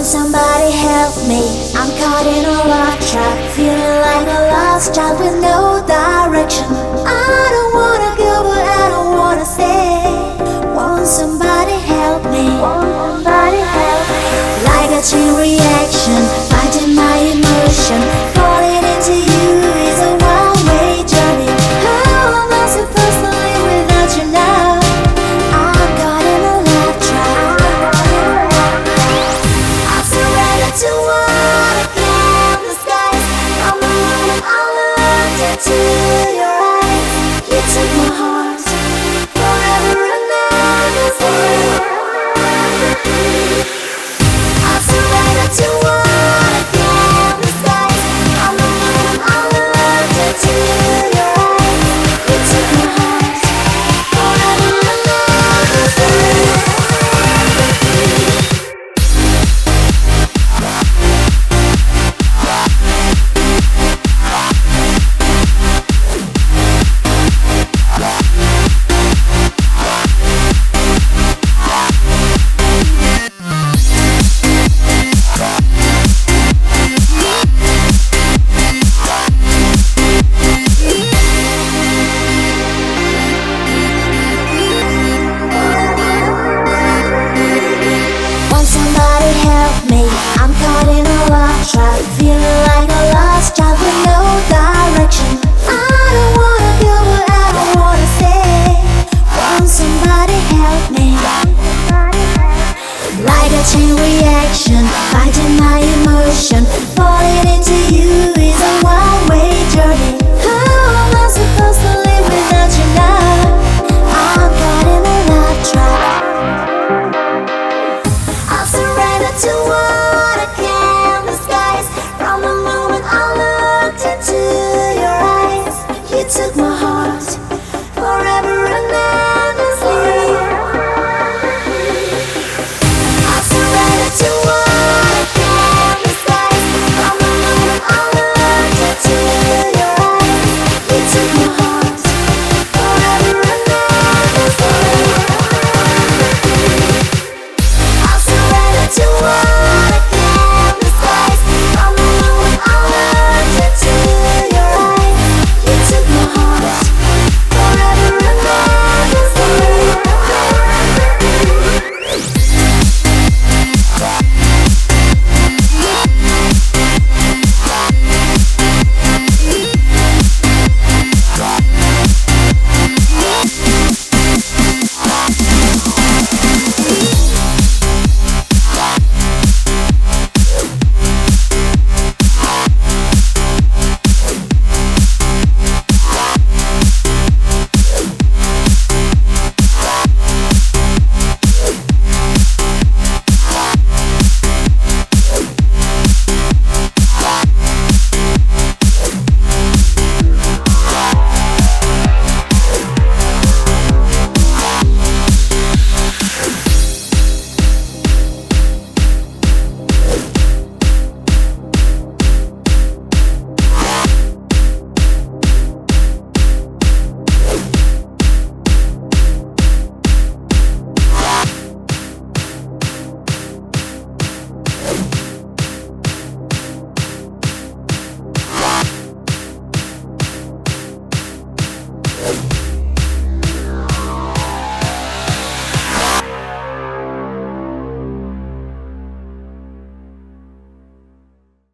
Can somebody help me. I'm caught in a rock trap, feeling like a lost child with no direction. feeling like a lost child with no direction. I don't wanna go I don't wanna stay. Won't somebody help me? Like a chain reaction Fighting my emotion Falling into you. took my